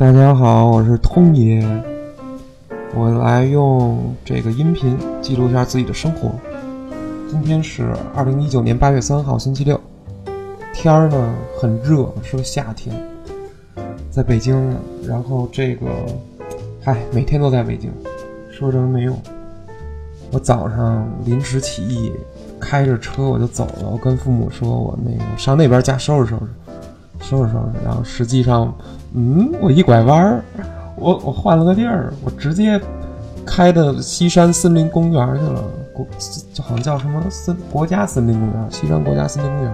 大家好，我是通爷，我来用这个音频记录一下自己的生活。今天是二零一九年八月三号，星期六，天儿呢很热，是个夏天，在北京。然后这个，嗨，每天都在北京，说什么没用。我早上临时起意，开着车我就走了。我跟父母说，我那个上那边家收拾收拾。收拾收拾，然后实际上，嗯，我一拐弯儿，我我换了个地儿，我直接开的西山森林公园去了，国就好像叫什么森国家森林公园，西山国家森林公园，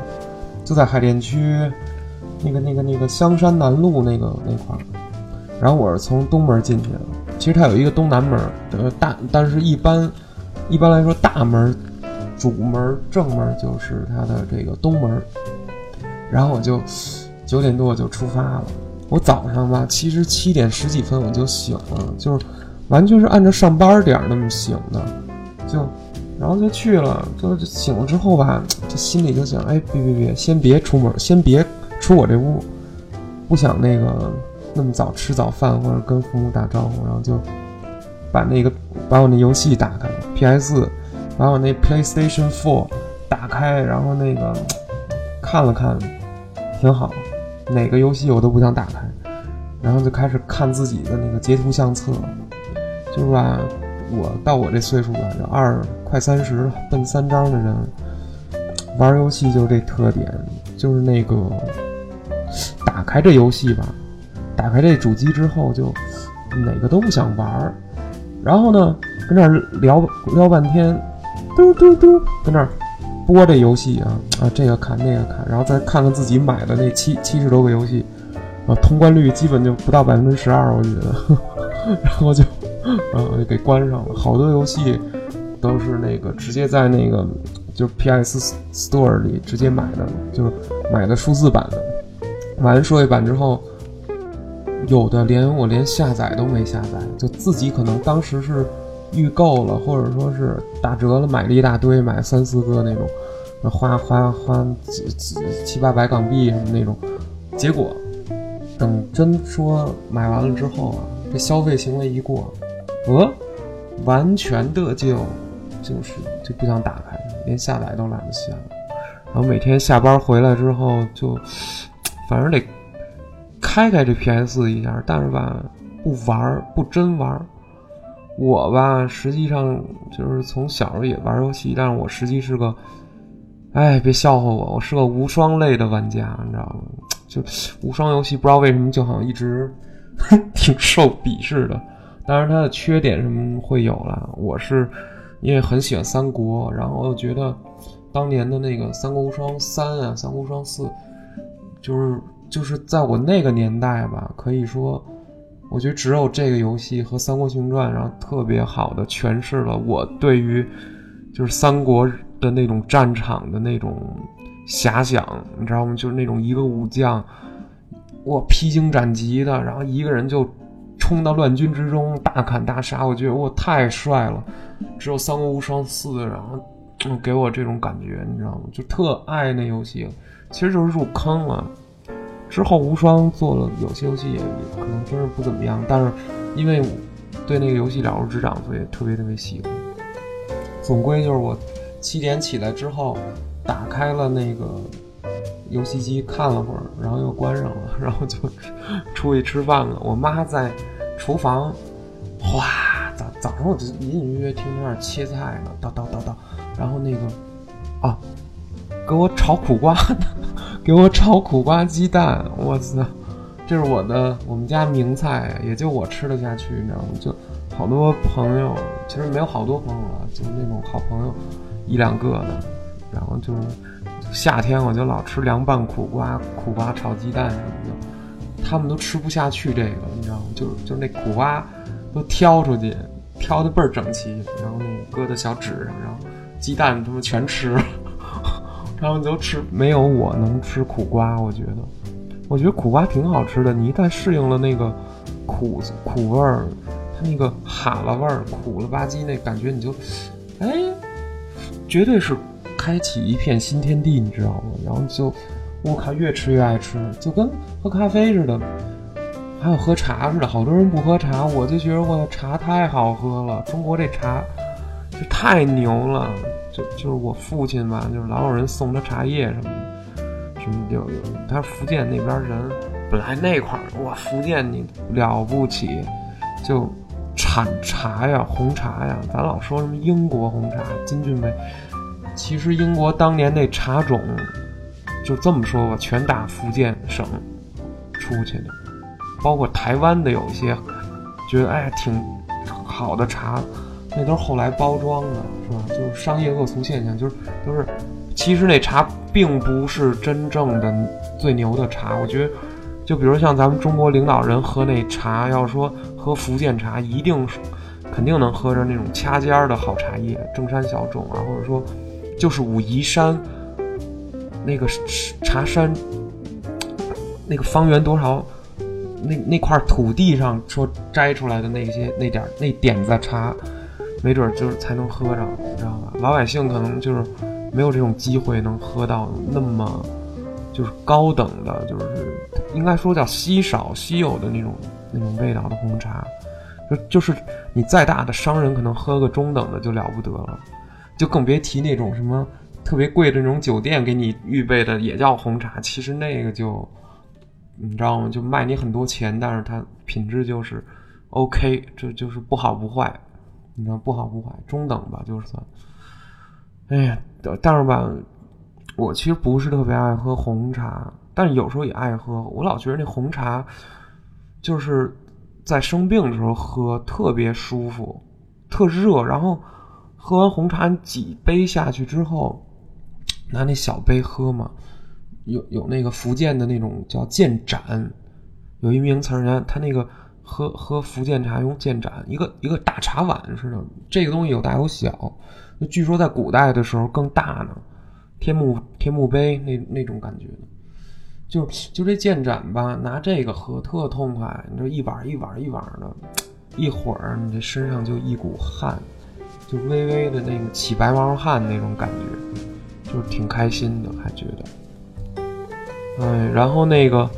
就在海淀区那个那个那个香山南路那个那块儿。然后我是从东门进去的，其实它有一个东南门，呃大，但是一般一般来说大门主门正门就是它的这个东门，然后我就。九点多我就出发了。我早上吧，其实七点十几分我就醒了，就是完全是按照上班点那么醒的，就然后就去了。就醒了之后吧，这心里就想：哎，别别别，先别出门，先别出我这屋，不想那个那么早吃早饭或者跟父母打招呼。然后就把那个把我那游戏打开了，PS，把我那 PlayStation Four 打开，然后那个看了看，挺好。哪个游戏我都不想打开，然后就开始看自己的那个截图相册，就是吧，我到我这岁数了，就二快三十了，奔三张的人，玩游戏就这特点，就是那个打开这游戏吧，打开这主机之后就哪个都不想玩，然后呢跟那儿聊聊半天，嘟嘟嘟，跟那儿。播这游戏啊啊，这个看那个看，然后再看看自己买的那七七十多个游戏，啊，通关率基本就不到百分之十二，我觉得，然后就，呃，给关上了。好多游戏都是那个直接在那个就 PS Store 里直接买的，就是买的数字版的。完说一版之后，有的连我连下载都没下载，就自己可能当时是。预购了，或者说是打折了，买了一大堆，买三四个那种，花花花几几七八百港币什么那种，结果等真说买完了之后啊，这消费行为一过，呃，完全的就就是就不想打开，连下载都懒得下了。然后每天下班回来之后，就反正得开开这 PS 一下，但是吧，不玩不真玩。我吧，实际上就是从小时候也玩游戏，但是我实际是个，哎，别笑话我，我是个无双类的玩家，你知道吗？就无双游戏，不知道为什么就好像一直 挺受鄙视的。当然，它的缺点什么会有了。我是因为很喜欢三国，然后又觉得当年的那个《三国无双三》啊，《三国无双四》，就是就是在我那个年代吧，可以说。我觉得只有这个游戏和《三国群传》，然后特别好的诠释了我对于就是三国的那种战场的那种遐想，你知道吗？就是那种一个武将，我披荆斩棘的，然后一个人就冲到乱军之中大砍大杀，我觉得我太帅了。只有《三国无双四》，然后给我这种感觉，你知道吗？就特爱那游戏，其实就是入坑了。之后无双做了有些游戏也可能真是不怎么样，但是因为对那个游戏了如指掌，所以特别特别喜欢。总归就是我七点起来之后，打开了那个游戏机看了会儿，然后又关上了，然后就出去吃饭了。我妈在厨房，哗，早早上我就隐隐约约听那切菜呢，叨叨叨叨，然后那个啊，给我炒苦瓜呢。给我炒苦瓜鸡蛋，我操，这是我的我们家名菜，也就我吃得下去，你知道吗？就好多朋友，其实没有好多朋友了，就是那种好朋友一两个的，然后就是夏天我就老吃凉拌苦瓜、苦瓜炒鸡蛋什么的，他们都吃不下去这个，你知道吗？就就那苦瓜都挑出去，挑的倍儿整齐，然后那个搁在小纸上，然后鸡蛋他们全吃了。然后你都吃没有我能吃苦瓜，我觉得，我觉得苦瓜挺好吃的。你一旦适应了那个苦苦味儿，它那个哈喇味儿，苦了吧唧那感觉，你就，哎，绝对是开启一片新天地，你知道吗？然后就，我靠，越吃越爱吃，就跟喝咖啡似的。还有喝茶似的，好多人不喝茶，我就觉得我的茶太好喝了。中国这茶这太牛了，就就是我父亲吧，就是老有人送他茶叶什么的，什么就有他福建那边人，本来那块儿哇，福建你了不起，就产茶呀，红茶呀，咱老说什么英国红茶，金骏眉，其实英国当年那茶种就这么说吧，全打福建省出去的。包括台湾的有一些，觉得哎挺好的茶，那都是后来包装的，是吧？就是商业恶俗现象，就是就是，其实那茶并不是真正的最牛的茶。我觉得，就比如像咱们中国领导人喝那茶，要说喝福建茶，一定是肯定能喝着那种掐尖儿的好茶叶，正山小种啊，或者说就是武夷山那个茶山那个方圆多少。那那块土地上说摘出来的那些那点那点子茶，没准就是才能喝着，你知道吧？老百姓可能就是没有这种机会能喝到那么就是高等的，就是应该说叫稀少稀有的那种那种味道的红茶。就就是你再大的商人可能喝个中等的就了不得了，就更别提那种什么特别贵的那种酒店给你预备的也叫红茶，其实那个就。你知道吗？就卖你很多钱，但是它品质就是 OK，这就是不好不坏。你知道不好不坏，中等吧，就是算。哎呀，但是吧，我其实不是特别爱喝红茶，但有时候也爱喝。我老觉得那红茶就是在生病的时候喝特别舒服，特热。然后喝完红茶几杯下去之后，拿那小杯喝嘛。有有那个福建的那种叫建盏，有一名词儿，人家他那个喝喝福建茶用建盏，一个一个大茶碗似的，这个东西有大有小，那据说在古代的时候更大呢，天目天目碑那那种感觉就就这建盏吧，拿这个喝特痛快，你这一碗一碗一碗的，一会儿你这身上就一股汗，就微微的那个起白毛汗那种感觉，就是挺开心的，还觉得。哎，然后那个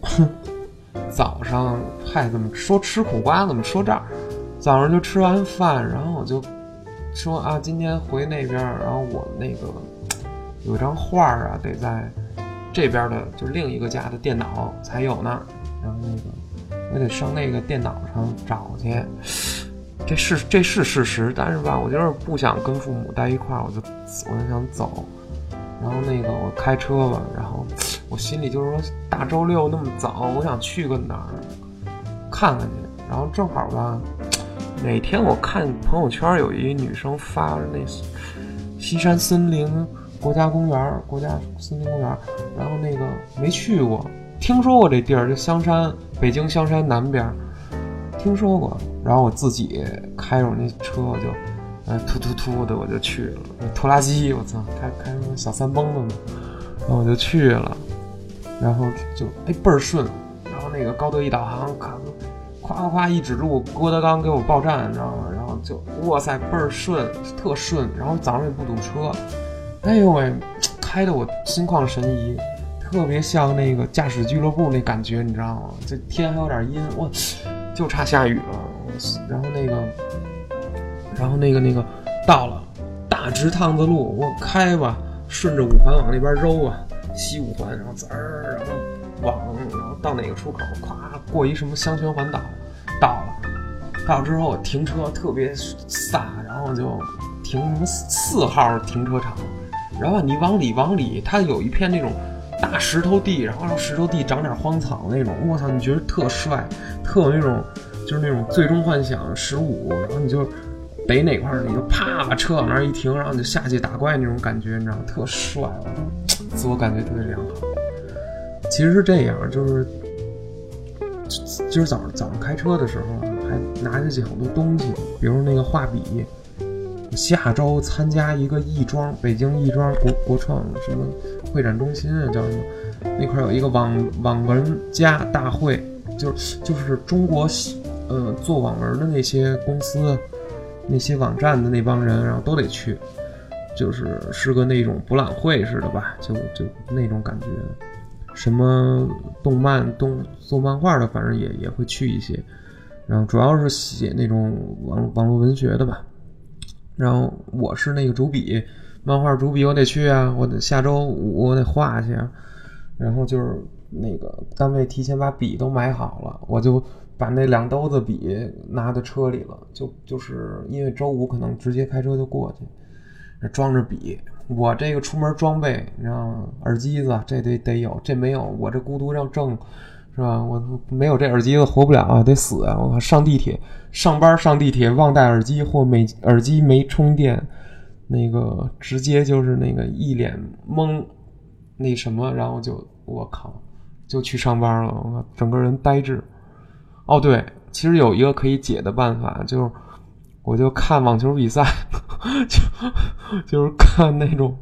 哼早上，嗨，怎么说吃苦瓜？怎么说这儿？早上就吃完饭，然后我就说啊，今天回那边，然后我那个有张画啊，得在这边的，就另一个家的电脑才有呢。然后那个我得上那个电脑上找去。这是这是事实，但是吧，我就是不想跟父母待一块儿，我就我就想走。然后那个我开车吧，然后。我心里就是说，大周六那么早，我想去个哪儿看看去。然后正好吧，哪天我看朋友圈有一女生发那西山森林国家公园，国家森林公园。然后那个没去过，听说过这地儿，就香山，北京香山南边，听说过。然后我自己开着我那车，就哎突突突的我就去了，拖拉机，我操，开开什么小三蹦子呢？然后我就去了。然后就哎倍儿顺，然后那个高德一导航，咔夸夸一指路，郭德纲给我报站，你知道吗？然后就哇塞倍儿顺，特顺。然后早上也不堵车，哎呦喂，开的我心旷神怡，特别像那个驾驶俱乐部那感觉，你知道吗？这天还有点阴，哇，就差下雨了。然后那个，然后那个那个到了大直趟子路，我开吧，顺着五环往那边揉啊。西五环，然后滋儿，然后往，然后到哪个出口，咵过一什么香泉环岛，到了，到了之后停车特别飒，然后就停什么四号停车场，然后你往里往里，它有一片那种大石头地，然后石头地长点荒草那种，我操，你觉得特帅，特有那种就是那种最终幻想十五，然后你就逮哪块儿你就啪把车往那儿一停，然后你就下去打怪那种感觉，你知道吗？特帅，我操。自我感觉特别良好。其实是这样，就是今儿早上早上开车的时候，还拿下去好多东西，比如那个画笔。下周参加一个亦庄，北京亦庄国国创什么会展中心啊，叫什么？那块有一个网网文家大会，就是就是中国呃做网文的那些公司、那些网站的那帮人，然后都得去。就是是个那种博览会似的吧，就就那种感觉。什么动漫、动做漫画的，反正也也会去一些。然后主要是写那种网网络文学的吧。然后我是那个主笔，漫画主笔我得去啊，我得下周五我得画去。然后就是那个单位提前把笔都买好了，我就把那两兜子笔拿到车里了，就就是因为周五可能直接开车就过去，装着笔。我这个出门装备，你知道吗？耳机子这得得有，这没有，我这孤独让症。是吧？我没有这耳机子活不了啊，得死啊！我靠，上地铁上班上地铁忘带耳机或没耳机没充电，那个直接就是那个一脸懵，那什么，然后就我靠，就去上班了，我，整个人呆滞。哦，对，其实有一个可以解的办法，就是我就看网球比赛，就就是看那种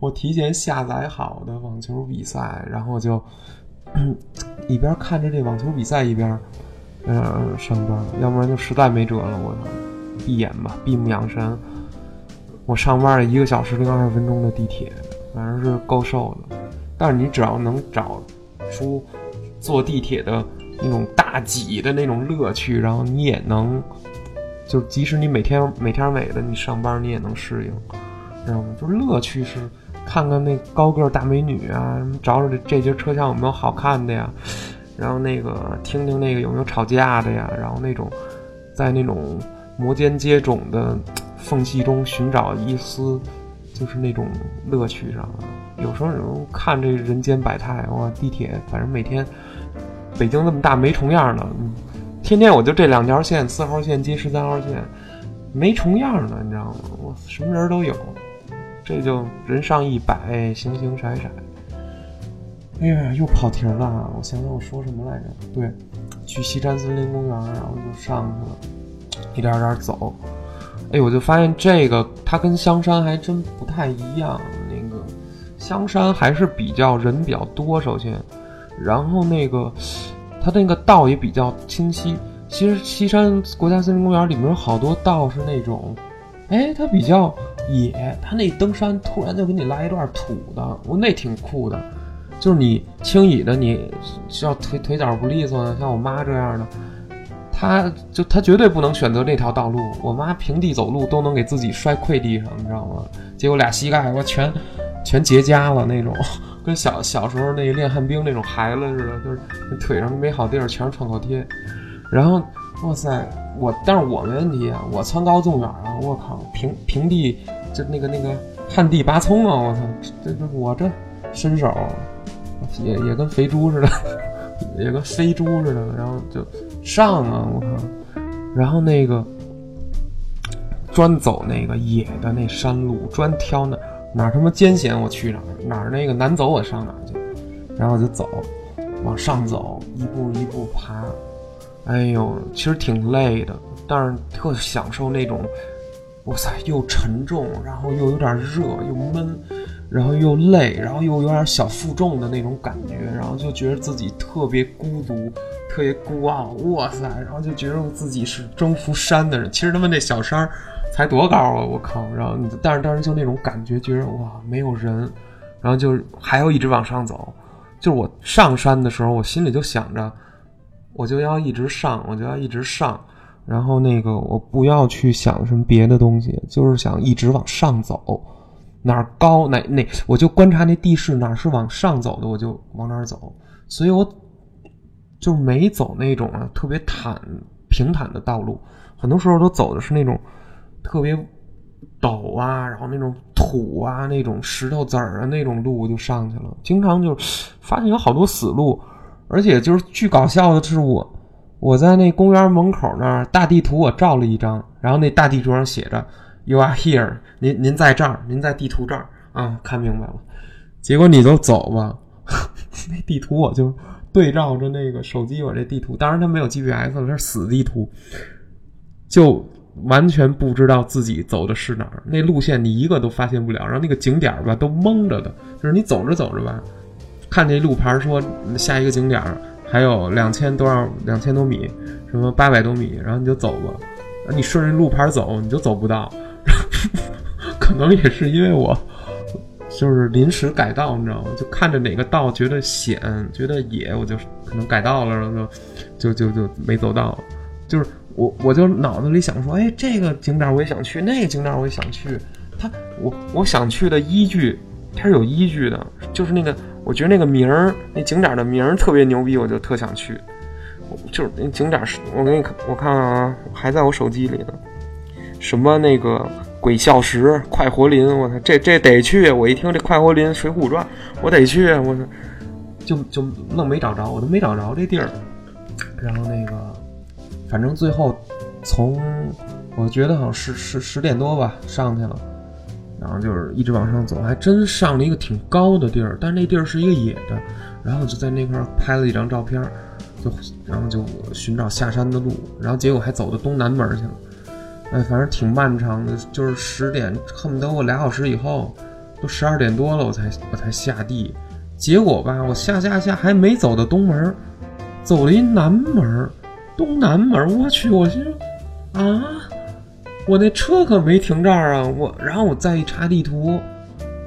我提前下载好的网球比赛，然后就。一边看着这网球比赛，一边，嗯，上班，要不然就实在没辙了。我闭眼吧，闭目养神。我上班了一个小时零二十分钟的地铁，反正是够受的。但是你只要能找出坐地铁的那种大挤的那种乐趣，然后你也能，就即使你每天每天每的你上班，你也能适应，知道吗？就是乐趣是。看看那高个大美女啊，找找这这节车厢有没有好看的呀？然后那个听听那个有没有吵架的呀？然后那种在那种摩肩接踵的缝隙中寻找一丝就是那种乐趣上。有时候看这人间百态，哇，地铁反正每天北京那么大没重样的，天天我就这两条线，四号线接十三号线，没重样的，你知道吗？我什么人都有。这就人上一百，形形色色。哎呀，又跑题了。我想想，我说什么来着？对，去西山森林公园，然后就上去了，一点点走。哎，我就发现这个它跟香山还真不太一样。那个香山还是比较人比较多，首先，然后那个它那个道也比较清晰。其实西山国家森林公园里面有好多道是那种，哎，它比较。野，他那登山突然就给你来一段土的，我那挺酷的。就是你轻易的，你需要腿腿脚不利索的，像我妈这样的，她就她绝对不能选择这条道路。我妈平地走路都能给自己摔跪地上，你知道吗？结果俩膝盖我全全结痂了那种，跟小小时候那个练旱冰那种孩子似的，就是腿上没好地儿，全是创可贴。然后，哇塞！我但是我没问题啊，我蹿高纵远啊，我靠，平平地就那个那个旱地拔葱啊，我操，这这我这身手也也跟肥猪似的，也跟飞猪似的，然后就上啊，我靠，然后那个专走那个野的那山路，专挑那哪儿他妈艰险我去哪儿，哪儿那个难走我上哪儿去，然后就走，往上走，一步一步爬。哎呦，其实挺累的，但是特享受那种，哇塞，又沉重，然后又有点热，又闷，然后又累，然后又有点小负重的那种感觉，然后就觉得自己特别孤独，特别孤傲，哇塞，然后就觉得自己是征服山的人。其实他们那小山儿才多高啊，我靠！然后，但是当时就那种感觉，觉得哇，没有人，然后就还要一直往上走。就是我上山的时候，我心里就想着。我就要一直上，我就要一直上，然后那个我不要去想什么别的东西，就是想一直往上走，哪儿高哪哪，我就观察那地势哪是往上走的，我就往哪儿走。所以我就没走那种啊特别坦平坦的道路，很多时候都走的是那种特别陡啊，然后那种土啊，那种石头子儿啊那种路就上去了，经常就发现有好多死路。而且就是巨搞笑的是，我我在那公园门口那儿大地图我照了一张，然后那大地图上写着 “You are here”，您您在这儿，您在地图这儿啊，看明白了。结果你就走吧，那地图我就对照着那个手机，我这地图，当然它没有 GPS，它是死地图，就完全不知道自己走的是哪儿，那路线你一个都发现不了，然后那个景点吧都蒙着的，就是你走着走着吧。看见路牌说下一个景点还有两千多少两千多米，什么八百多米，然后你就走吧。你顺着路牌走，你就走不到。可能也是因为我就是临时改道，你知道吗？就看着哪个道觉得险，觉得野，我就可能改道了，然后就就就就没走到。就是我我就脑子里想说，哎，这个景点我也想去，那个景点我也想去。他我我想去的依据，它是有依据的，就是那个我觉得那个名儿，那景点的名儿特别牛逼，我就特想去。就是那景点是，我给你看，我看看啊，还在我手机里呢。什么那个鬼笑石、快活林，我操，这这得去！我一听这快活林、水浒传，我得去！我操，就就愣没找着，我都没找着这地儿。然后那个，反正最后从我觉得好像是十十点多吧上去了，然后就是一直往上走，还真上了一个挺高的地儿，但是那地儿是一个野的。然后就在那块拍了一张照片。就然后就寻找下山的路，然后结果还走到东南门去了，哎，反正挺漫长的，就是十点，恨不得我俩小时以后，都十二点多了，我才我才下地，结果吧，我下下下还没走到东门，走了一南门，东南门，我去，我心说啊，我那车可没停这儿啊，我，然后我再一查地图。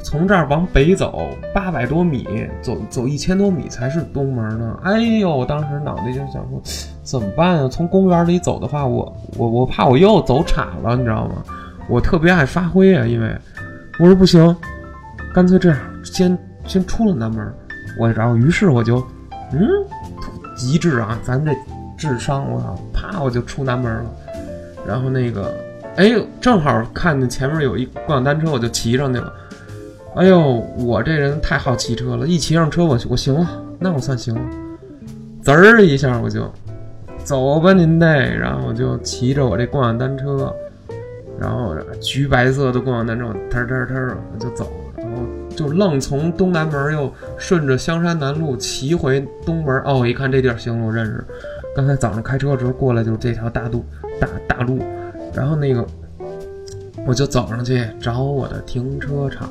从这儿往北走八百多米，走走一千多米才是东门呢。哎呦，我当时脑袋就想说，怎么办啊？从公园里走的话，我我我怕我又走岔了，你知道吗？我特别爱发挥啊，因为我说不行，干脆这样，先先出了南门。我然后于是我就，嗯，极致啊，咱这智商，我操，啪我就出南门了。然后那个，哎，正好看见前面有一共享单车，我就骑上去了。哎呦，我这人太好骑车了，一骑上车我我行了，那我算行了，滋儿一下我就走吧您得，然后我就骑着我这共享单车，然后橘白色的共享单车，腾腾腾我就走，然后就愣从东南门又顺着香山南路骑回东门。哦，我一看这地儿行，我认识，刚才早上开车的时候过来就是这条大路大大路，然后那个我就走上去找我的停车场。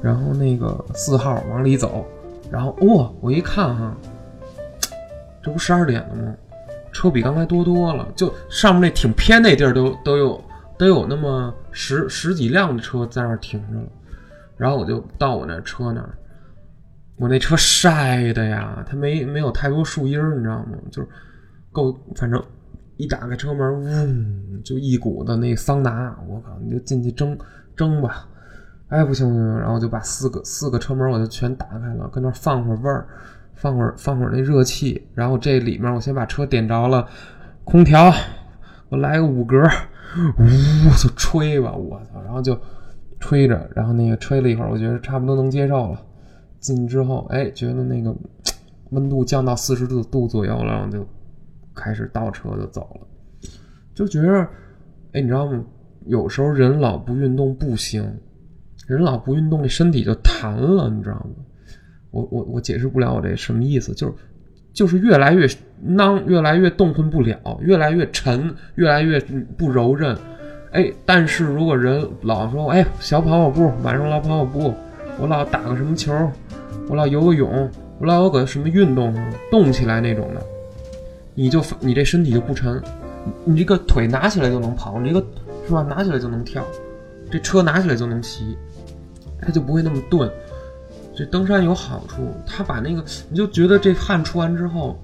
然后那个四号往里走，然后哇，我一看哈，这不十二点了吗？车比刚才多多了，就上面那挺偏那地儿都都有都有那么十十几辆的车在那儿停着了。然后我就到我那车那儿，我那车晒的呀，它没没有太多树荫儿，你知道吗？就是够，反正一打开车门，嗡，就一股子那桑拿，我靠，你就进去蒸蒸吧。哎，不行不行，然后我就把四个四个车门我就全打开了，跟那放会儿味儿，放会儿放会儿那热气，然后这里面我先把车点着了，空调，我来个五格，呜就吹吧，我操，然后就吹着，然后那个吹了一会儿，我觉得差不多能接受了，进之后，哎，觉得那个温度降到四十度度左右了，然后就开始倒车就走了，就觉着，哎，你知道吗？有时候人老不运动不行。人老不运动，这身体就弹了，你知道吗？我我我解释不了我这什么意思，就是就是越来越囊，越来越动弹不了，越来越沉，越来越不柔韧。哎，但是如果人老说，哎，小跑跑步，晚上老跑跑步，我老打个什么球，我老游个泳，我老有个什么运动动起来那种的，你就你这身体就不沉，你这个腿拿起来就能跑，你这个是吧？拿起来就能跳，这车拿起来就能骑。它就不会那么钝。这登山有好处，它把那个你就觉得这汗出完之后，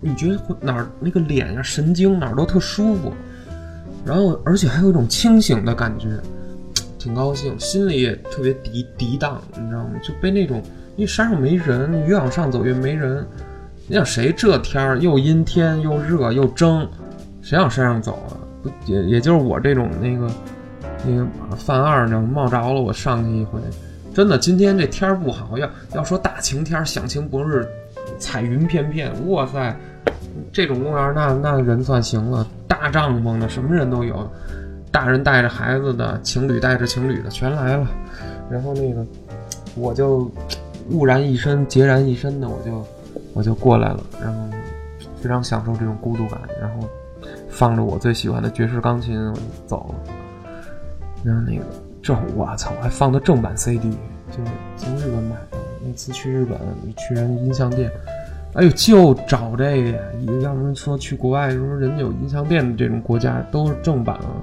你觉得哪儿那个脸呀、神经哪儿都特舒服，然后而且还有一种清醒的感觉，挺高兴，心里也特别涤涤荡，你知道吗？就被那种因为山上没人，越往上走越没人。你想谁这天儿又阴天又热又蒸，谁往山上走啊？不也也就是我这种那个。那个犯二呢，冒着了，我上去一回，真的，今天这天儿不好，要要说大晴天，响晴不日，彩云片片，哇塞，这种公园那那人算行了，大帐篷的，什么人都有，大人带着孩子的，情侣带着情侣的，全来了。然后那个，我就兀然一身，孑然一身的，我就我就过来了，然后非常享受这种孤独感，然后放着我最喜欢的爵士钢琴，我就走了。然后那个，这我操，还放的正版 CD，就是从日本买的。那次去日本，去人音像店，哎呦，就找这个呀。要不说去国外，说人家有音像店的这种国家都是正版啊，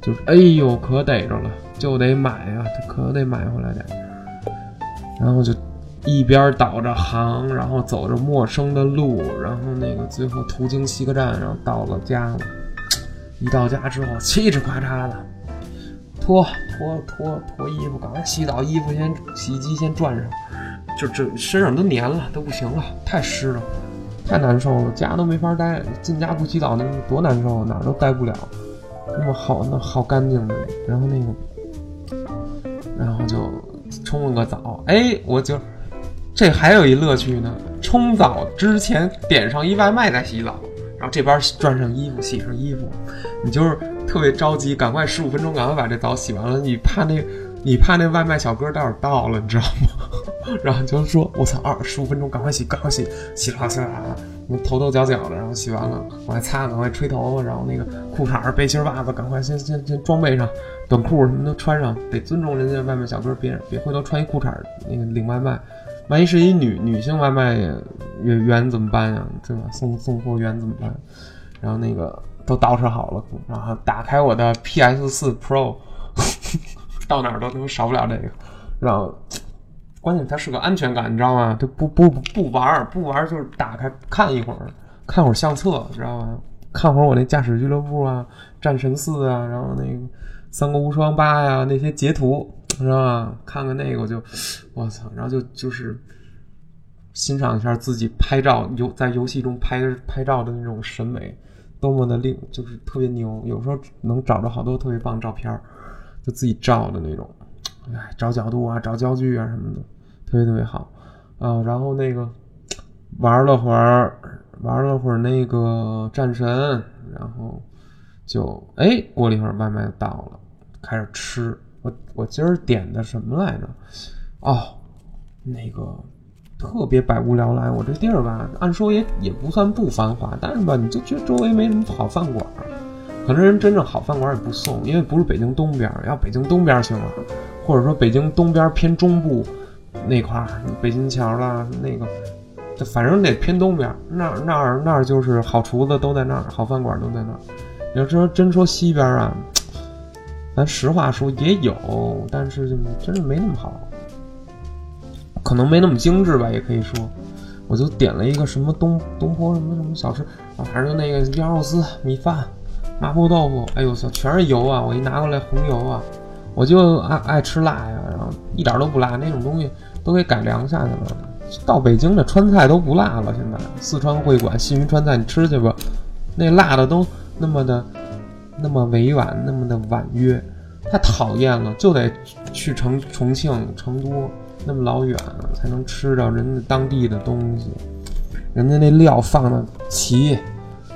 就是哎呦，可逮着了，就得买啊，可得买回来点。然后就一边导着航，然后走着陌生的路，然后那个最后途经西客站，然后到了家了。一到家之后，嘁哧咔嚓的，脱脱脱脱衣服，赶快洗澡，衣服先洗衣机先转上，就这身上都黏了，都不行了，太湿了，太难受了，家都没法待，进家不洗澡那多难受啊，哪儿都待不了。那么好，那好干净的，然后那个，然后就冲了个澡，哎，我就这还有一乐趣呢，冲澡之前点上一外卖再洗澡。然后这边转上衣服，洗上衣服，你就是特别着急，赶快十五分钟，赶快把这澡洗完了。你怕那，你怕那外卖小哥待会儿到了，你知道吗？然后就说：“我操，二十五分钟，赶快洗，赶快洗，洗啦洗啦啦，你头头脚脚的，然后洗完了，我还擦，赶快吹头发，然后那个裤衩、背心、袜子，赶快先先先装备上，短裤什么都穿上，得尊重人家外卖小哥，别别回头穿一裤衩那个领外卖。”万一是一女女性外卖员员怎么办呀？对吧？送送货员怎么办？然后那个都捯饬好了，然后打开我的 PS 四 Pro，到哪儿都都少不了这个。然后关键它是个安全感，你知道吗？就不不不玩不玩就是打开看一会儿，看会儿相册，知道吗？看会儿我那驾驶俱乐部啊，战神四啊，然后那个三国无双八呀那些截图。是吧？看看那个，我就，我操！然后就就是欣赏一下自己拍照游在游戏中拍拍照的那种审美，多么的令，就是特别牛。有时候能找着好多特别棒照片就自己照的那种，哎，找角度啊，找焦距啊什么的，特别特别好啊。然后那个玩了会儿，玩了会儿那个战神，然后就哎，过了一会儿外卖到了，开始吃。我我今儿点的什么来着？哦，那个特别百无聊赖。我这地儿吧，按说也也不算不繁华，但是吧，你就觉得周围没什么好饭馆儿。可能人真正好饭馆也不送，因为不是北京东边。要北京东边行了，或者说北京东边偏中部那块儿，北京桥啦那个，反正得偏东边。那那儿那儿就是好厨子都在那儿，好饭馆都在那儿。你要说真说西边啊。咱实话说也有，但是真的没那么好，可能没那么精致吧，也可以说。我就点了一个什么东东坡什么什么小吃啊，反正就那个鸭肉丝、米饭、麻婆豆腐，哎呦我操，全是油啊！我一拿过来红油啊，我就爱爱吃辣呀，然后一点都不辣，那种东西都给改良下去了。到北京的川菜都不辣了，现在四川会馆、信云川菜你吃去吧，那辣的都那么的。那么委婉，那么的婉约，太讨厌了，就得去成重庆、成都那么老远才能吃到人家当地的东西，人家那料放的齐，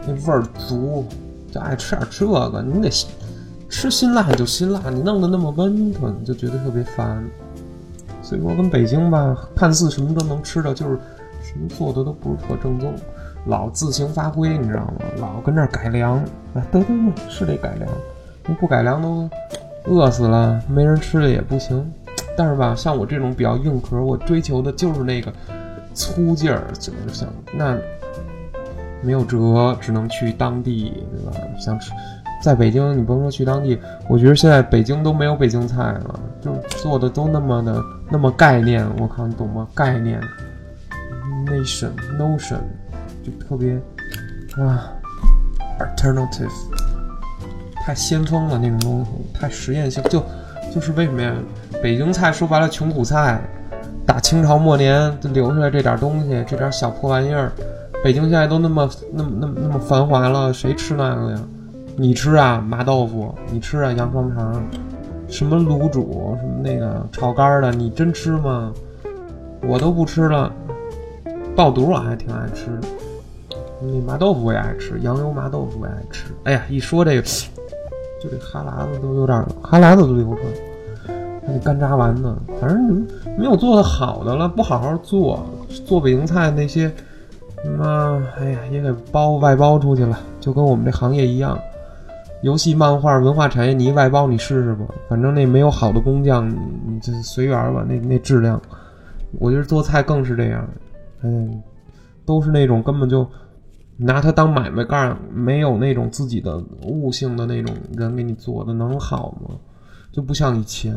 那味儿足，就爱吃点这个。你得吃辛辣就辛辣，你弄得那么温吞，就觉得特别烦。所以说跟北京吧，看似什么都能吃到，就是什么做的都不是特正宗。老自行发挥，你知道吗？老跟那儿改良，啊，对对对，是得改良，你不改良都饿死了，没人吃了也不行。但是吧，像我这种比较硬核，我追求的就是那个粗劲儿，就是想那没有辙，只能去当地，对吧？想吃，在北京你甭说去当地，我觉得现在北京都没有北京菜了，就是做的都那么的那么概念，我靠，你懂吗？概念，nation 特别啊，alternative，太先锋了那种东西，太实验性，就就是为什么呀？北京菜说白了穷苦菜，打清朝末年留下来这点东西，这点小破玩意儿，北京现在都那么那么那么那么繁华了，谁吃那个呀？你吃啊，麻豆腐，你吃啊，羊双肠，什么卤煮，什么那个炒肝的，你真吃吗？我都不吃了，爆肚我还挺爱吃。那麻豆腐我也爱吃，羊油麻豆腐我也爱吃。哎呀，一说这个，就这哈喇子都有点哈喇子都流出来。那干炸丸子，反正没有做的好的了，不好好做，做北京菜那些，妈，哎呀，也给包外包出去了，就跟我们这行业一样，游戏、漫画、文化产业，你一外包你试试吧，反正那没有好的工匠，你就随缘吧。那那质量，我觉得做菜更是这样，嗯，都是那种根本就。拿它当买卖干，没有那种自己的悟性的那种人给你做的能好吗？就不像以前，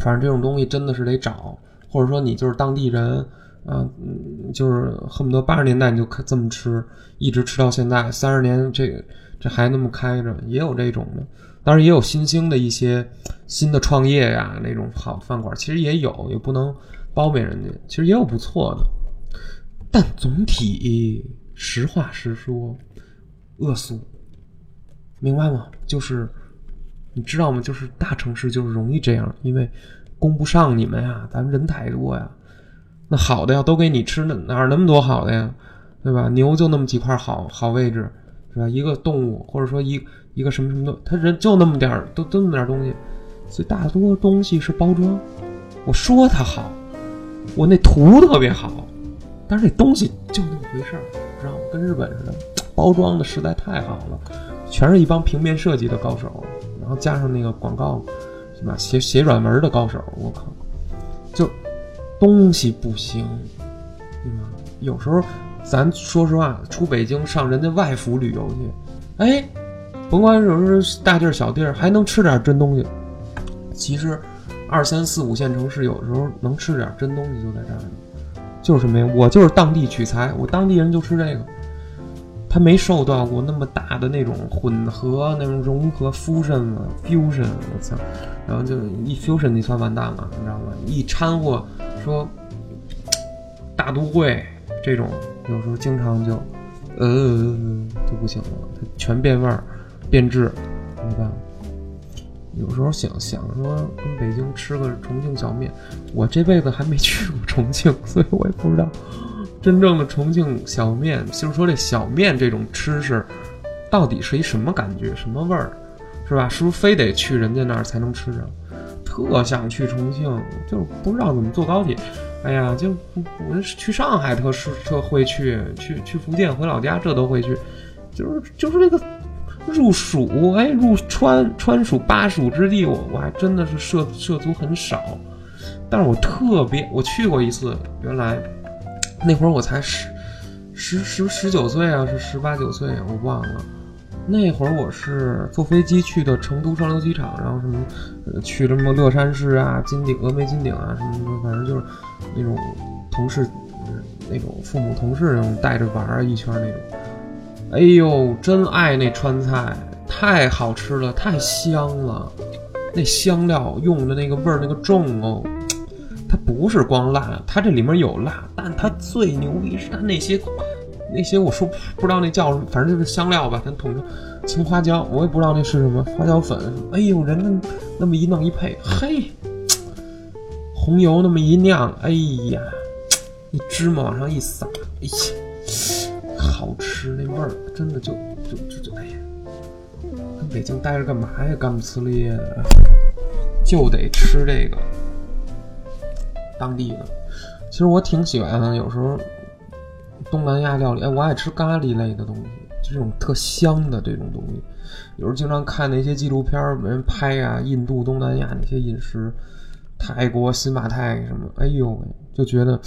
反正这种东西真的是得找或者说你就是当地人，啊，嗯，就是恨不得八十年代你就这么吃，一直吃到现在三十年，这这还那么开着，也有这种的。当然也有新兴的一些新的创业呀，那种好饭馆其实也有，也不能包庇人家，其实也有不错的。但总体实话实说，恶俗，明白吗？就是你知道吗？就是大城市就是容易这样，因为供不上你们呀，咱们人太多呀。那好的呀，都给你吃，那哪儿那么多好的呀，对吧？牛就那么几块好好位置，是吧？一个动物或者说一。一个什么什么的，他人就那么点儿，都那么点儿东西，所以大多东西是包装。我说它好，我那图特别好，但是那东西就那么回事儿，跟日本似的，包装的实在太好了，全是一帮平面设计的高手，然后加上那个广告，什么？写写软文的高手，我靠，就东西不行，对吧？有时候咱说实话，出北京上人家外府旅游去，哎。甭管是是大地儿小地儿，还能吃点真东西。其实，二三四五线城市有时候能吃点真东西就在这儿呢。就是什么呀？我就是当地取材，我当地人就吃这个。他没受到过那么大的那种混合、那种融合、fusion 啊，fusion，我操！然后就一 fusion，你算完蛋了，你知道吗？一掺和说大都会这种，有时候经常就呃就不行了，它全变味儿。变质，怎么办？有时候想想说跟北京吃个重庆小面，我这辈子还没去过重庆，所以我也不知道真正的重庆小面，就是说这小面这种吃食到底是一什么感觉、什么味儿，是吧？是不是非得去人家那儿才能吃着？特想去重庆，就是不知道怎么坐高铁。哎呀，就我去上海特是特会去，去去福建回老家这都会去，就是就是这个。入蜀，哎，入川川蜀巴蜀之地，我我还真的是涉涉足很少，但是我特别，我去过一次，原来那会儿我才十十十十九岁啊，是十八九岁，我忘了。那会儿我是坐飞机去的成都双流机场，然后什么去什么乐山市啊、金顶峨眉金顶啊什么什么，反正就是那种同事，那种父母同事那种带着玩一圈那种。哎呦，真爱那川菜，太好吃了，太香了，那香料用的那个味儿那个重哦，它不是光辣，它这里面有辣，但它最牛逼是它那些那些我说不知道那叫什么，反正就是香料吧，咱统称青花椒，我也不知道那是什么花椒粉。哎呦，人家那么一弄一配，嘿，红油那么一酿，哎呀，那芝麻往上一撒，哎呀。好吃那味儿，真的就就就就哎呀，跟北京待着干嘛呀？干不呲咧的，就得吃这个当地的。其实我挺喜欢，有时候东南亚料理，哎，我爱吃咖喱类的东西，就这种特香的这种东西。有时候经常看那些纪录片，人拍啊，印度、东南亚那些饮食，泰国、新马泰什么，哎呦喂，就觉得。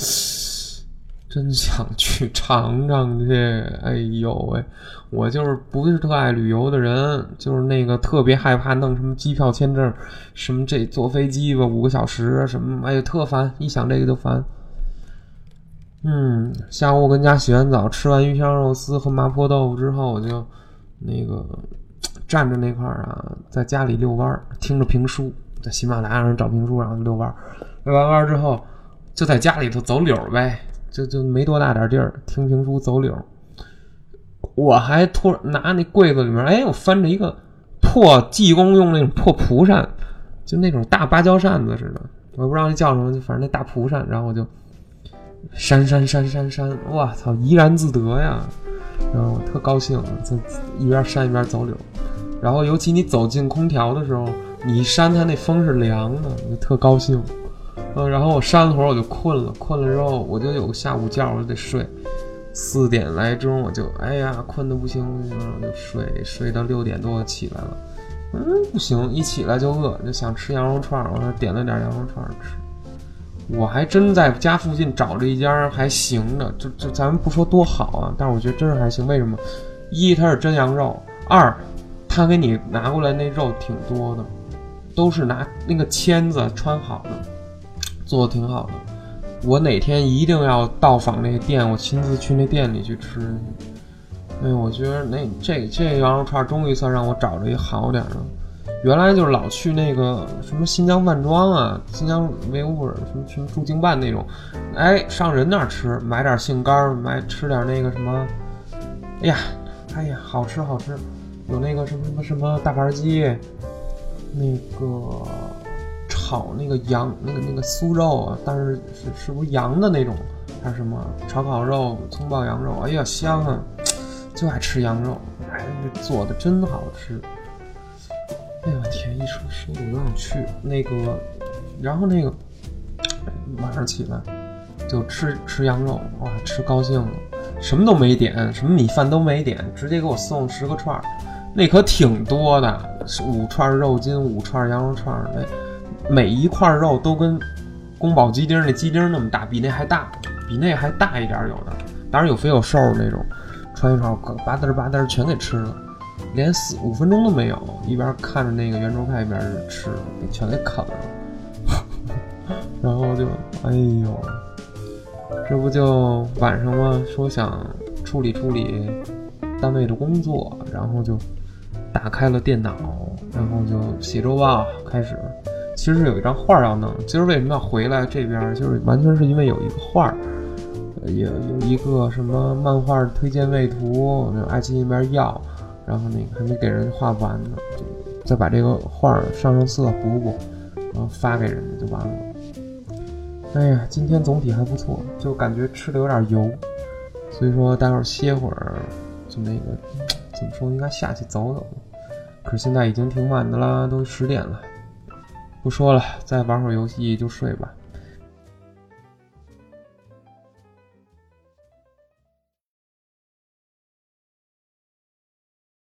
真想去尝尝去，哎呦喂！我就是不是特爱旅游的人，就是那个特别害怕弄什么机票签证，什么这坐飞机吧五个小时什么，哎呀特烦，一想这个就烦。嗯，下午我跟家洗完澡，吃完鱼香肉丝和麻婆豆腐之后，我就那个站着那块儿啊，在家里遛弯儿，听着评书，在喜马拉雅上找评书，然后遛弯儿，遛完弯儿之后，就在家里头走柳儿呗。就就没多大点地儿，听评书走柳。我还突然拿那柜子里面，哎，我翻着一个破济公用那种破蒲扇，就那种大芭蕉扇子似的，我也不知道那叫什么，就反正那大蒲扇。然后我就扇扇扇扇扇，哇操，怡然自得呀！然后我特高兴，就一边扇一边走柳。然后尤其你走进空调的时候，你扇它那风是凉的，我就特高兴。嗯，然后我扇了会儿，我就困了。困了之后，我就有个下午觉，我就得睡。四点来钟，我就哎呀，困得不行不行，我就睡，睡到六点多起来了。嗯，不行，一起来就饿，就想吃羊肉串儿，我点了点羊肉串儿吃。我还真在家附近找着一家还行的，就就咱们不说多好啊，但是我觉得真是还行。为什么？一，它是真羊肉；二，他给你拿过来那肉挺多的，都是拿那个签子穿好的。做的挺好的，我哪天一定要到访那个店，我亲自去那店里去吃。哎，我觉得那这这羊肉串终于算让我找着一好点的。原来就是老去那个什么新疆饭庄啊，新疆维吾尔什么什么驻京办那种，哎，上人那儿吃，买点杏干，买吃点那个什么，哎呀，哎呀，好吃好吃，有那个什么什么什么大盘鸡，那个烤那个羊那个那个酥肉啊，但是是是不是羊的那种，还是什么？炒烤肉、葱爆羊肉，哎呀香啊，就爱吃羊肉，哎，做的真好吃。哎呦我天！一说说的我都想去。那个，然后那个晚上起来就吃吃羊肉，哇，吃高兴了，什么都没点，什么米饭都没点，直接给我送十个串儿，那可挺多的，五串肉筋，五串羊肉串儿，那每一块肉都跟宫保鸡丁那鸡丁那么大，比那还大，比那还大一点有的，当然有肥有瘦那种，穿一串，吧嗒吧嗒全给吃了。连四五分钟都没有，一边看着那个圆桌派，一边吃，全给啃了。然后就，哎呦，这不就晚上吗？说想处理处理单位的工作，然后就打开了电脑，然后就写周报开始。其实是有一张画要弄，今儿为什么要回来这边？就是完全是因为有一个画，也有有一个什么漫画推荐位图，爱奇艺那边要。然后那个还没给人画完呢，就再把这个画上上色补补，然后发给人家就完了。哎呀，今天总体还不错，就感觉吃的有点油，所以说待会儿歇会儿，就那个怎么说，应该下去走走。可是现在已经挺晚的啦，都十点了。不说了，再玩会儿游戏就睡吧。